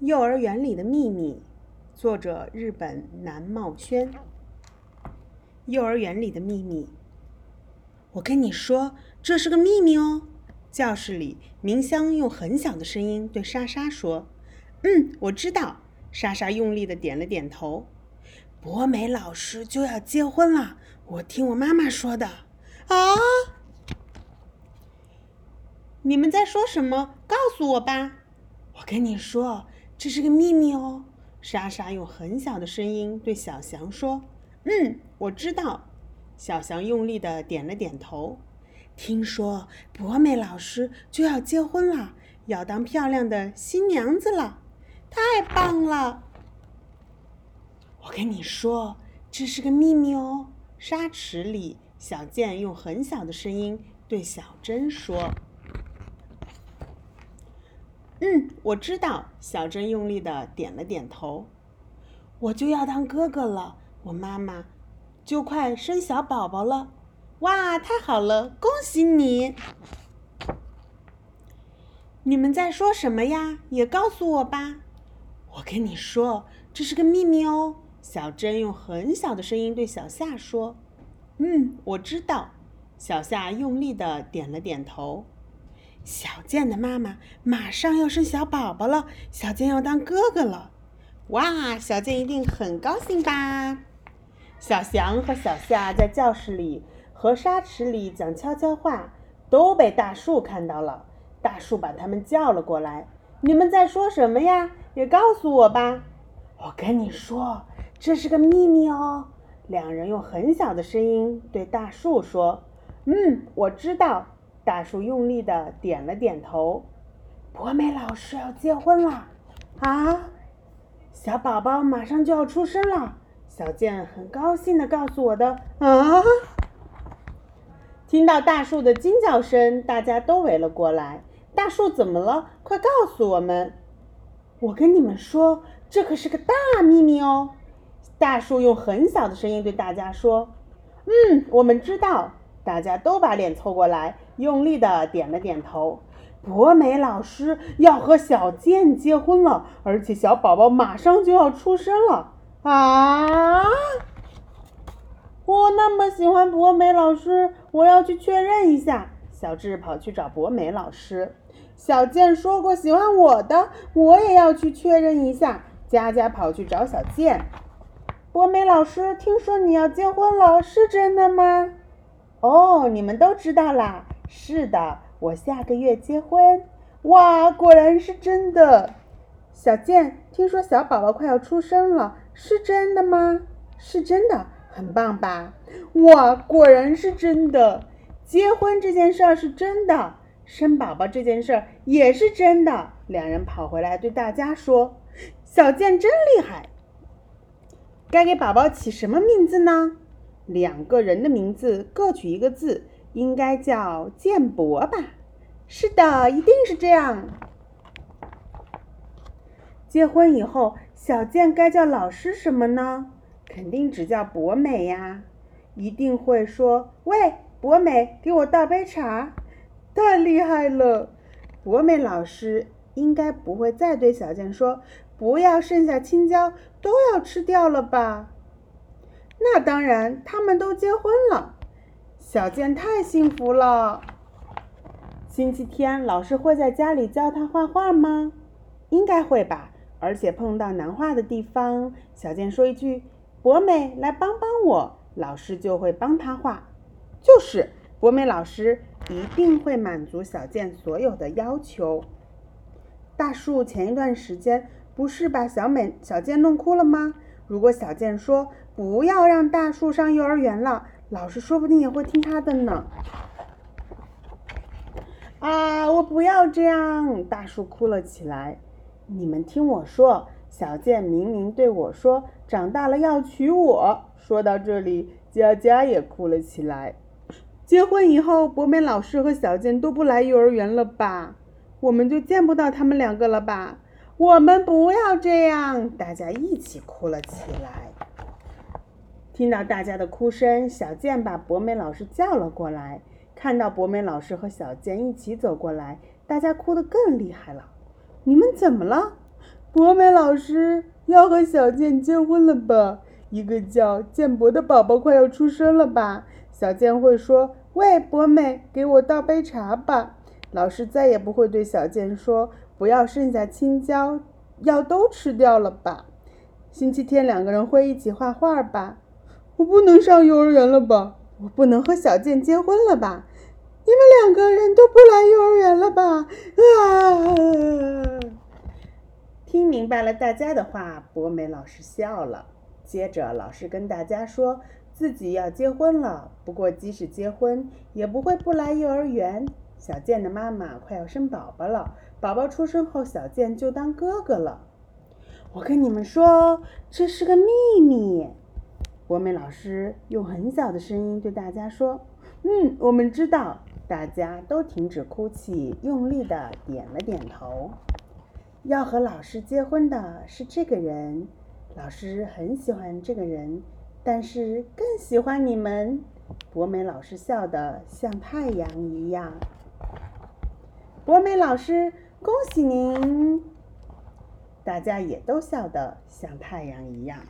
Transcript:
幼儿园里的秘密，作者日本南茂轩。幼儿园里的秘密，我跟你说，这是个秘密哦。教室里，明香用很小的声音对莎莎说：“嗯，我知道。”莎莎用力的点了点头。博美老师就要结婚了，我听我妈妈说的。啊！你们在说什么？告诉我吧。我跟你说，这是个秘密哦。莎莎用很小的声音对小翔说：“嗯，我知道。”小翔用力的点了点头。听说博美老师就要结婚了，要当漂亮的新娘子了，太棒了！我跟你说，这是个秘密哦。沙池里，小健用很小的声音对小珍说。嗯，我知道。小珍用力的点了点头。我就要当哥哥了，我妈妈就快生小宝宝了。哇，太好了，恭喜你！你们在说什么呀？也告诉我吧。我跟你说，这是个秘密哦。小珍用很小的声音对小夏说。嗯，我知道。小夏用力的点了点头。小健的妈妈马上要生小宝宝了，小健要当哥哥了，哇！小健一定很高兴吧？小翔和小夏在教室里和沙池里讲悄悄话，都被大树看到了。大树把他们叫了过来：“你们在说什么呀？也告诉我吧。”我跟你说，这是个秘密哦。两人用很小的声音对大树说：“嗯，我知道。”大树用力的点了点头。博美老师要结婚了，啊！小宝宝马上就要出生了。小健很高兴的告诉我的。啊！听到大树的惊叫声，大家都围了过来。大树怎么了？快告诉我们！我跟你们说，这可是个大秘密哦。大树用很小的声音对大家说：“嗯，我们知道。”大家都把脸凑过来，用力的点了点头。博美老师要和小健结婚了，而且小宝宝马上就要出生了啊！我那么喜欢博美老师，我要去确认一下。小智跑去找博美老师。小健说过喜欢我的，我也要去确认一下。佳佳跑去找小健。博美老师，听说你要结婚了，是真的吗？哦，你们都知道啦。是的，我下个月结婚。哇，果然是真的。小健，听说小宝宝快要出生了，是真的吗？是真的，很棒吧？哇，果然是真的。结婚这件事儿是真的，生宝宝这件事儿也是真的。两人跑回来对大家说：“小健真厉害。”该给宝宝起什么名字呢？两个人的名字各取一个字，应该叫建博吧？是的，一定是这样。结婚以后，小健该叫老师什么呢？肯定只叫博美呀。一定会说：“喂，博美，给我倒杯茶。”太厉害了！博美老师应该不会再对小健说：“不要剩下青椒，都要吃掉了吧？”那当然，他们都结婚了，小健太幸福了。星期天老师会在家里教他画画吗？应该会吧。而且碰到难画的地方，小健说一句：“博美，来帮帮我。”老师就会帮他画。就是博美老师一定会满足小健所有的要求。大树前一段时间不是把小美、小健弄哭了吗？如果小健说不要让大树上幼儿园了，老师说不定也会听他的呢。啊，我不要这样！大树哭了起来。你们听我说，小健明明对我说长大了要娶我。说到这里，佳佳也哭了起来。结婚以后，博美老师和小健都不来幼儿园了吧？我们就见不到他们两个了吧？我们不要这样，大家一起哭了起来。听到大家的哭声，小健把博美老师叫了过来。看到博美老师和小健一起走过来，大家哭得更厉害了。你们怎么了？博美老师要和小健结婚了吧？一个叫建博的宝宝快要出生了吧？小健会说：“喂，博美，给我倒杯茶吧。”老师再也不会对小健说：“不要剩下青椒，要都吃掉了吧？”星期天两个人会一起画画吧？我不能上幼儿园了吧？我不能和小健结婚了吧？你们两个人都不来幼儿园了吧？啊！听明白了大家的话，博美老师笑了。接着，老师跟大家说自己要结婚了，不过即使结婚，也不会不来幼儿园。小健的妈妈快要生宝宝了，宝宝出生后，小健就当哥哥了。我跟你们说，这是个秘密。博美老师用很小的声音对大家说：“嗯，我们知道。”大家都停止哭泣，用力的点了点头。要和老师结婚的是这个人，老师很喜欢这个人，但是更喜欢你们。博美老师笑得像太阳一样。博美老师，恭喜您！大家也都笑得像太阳一样。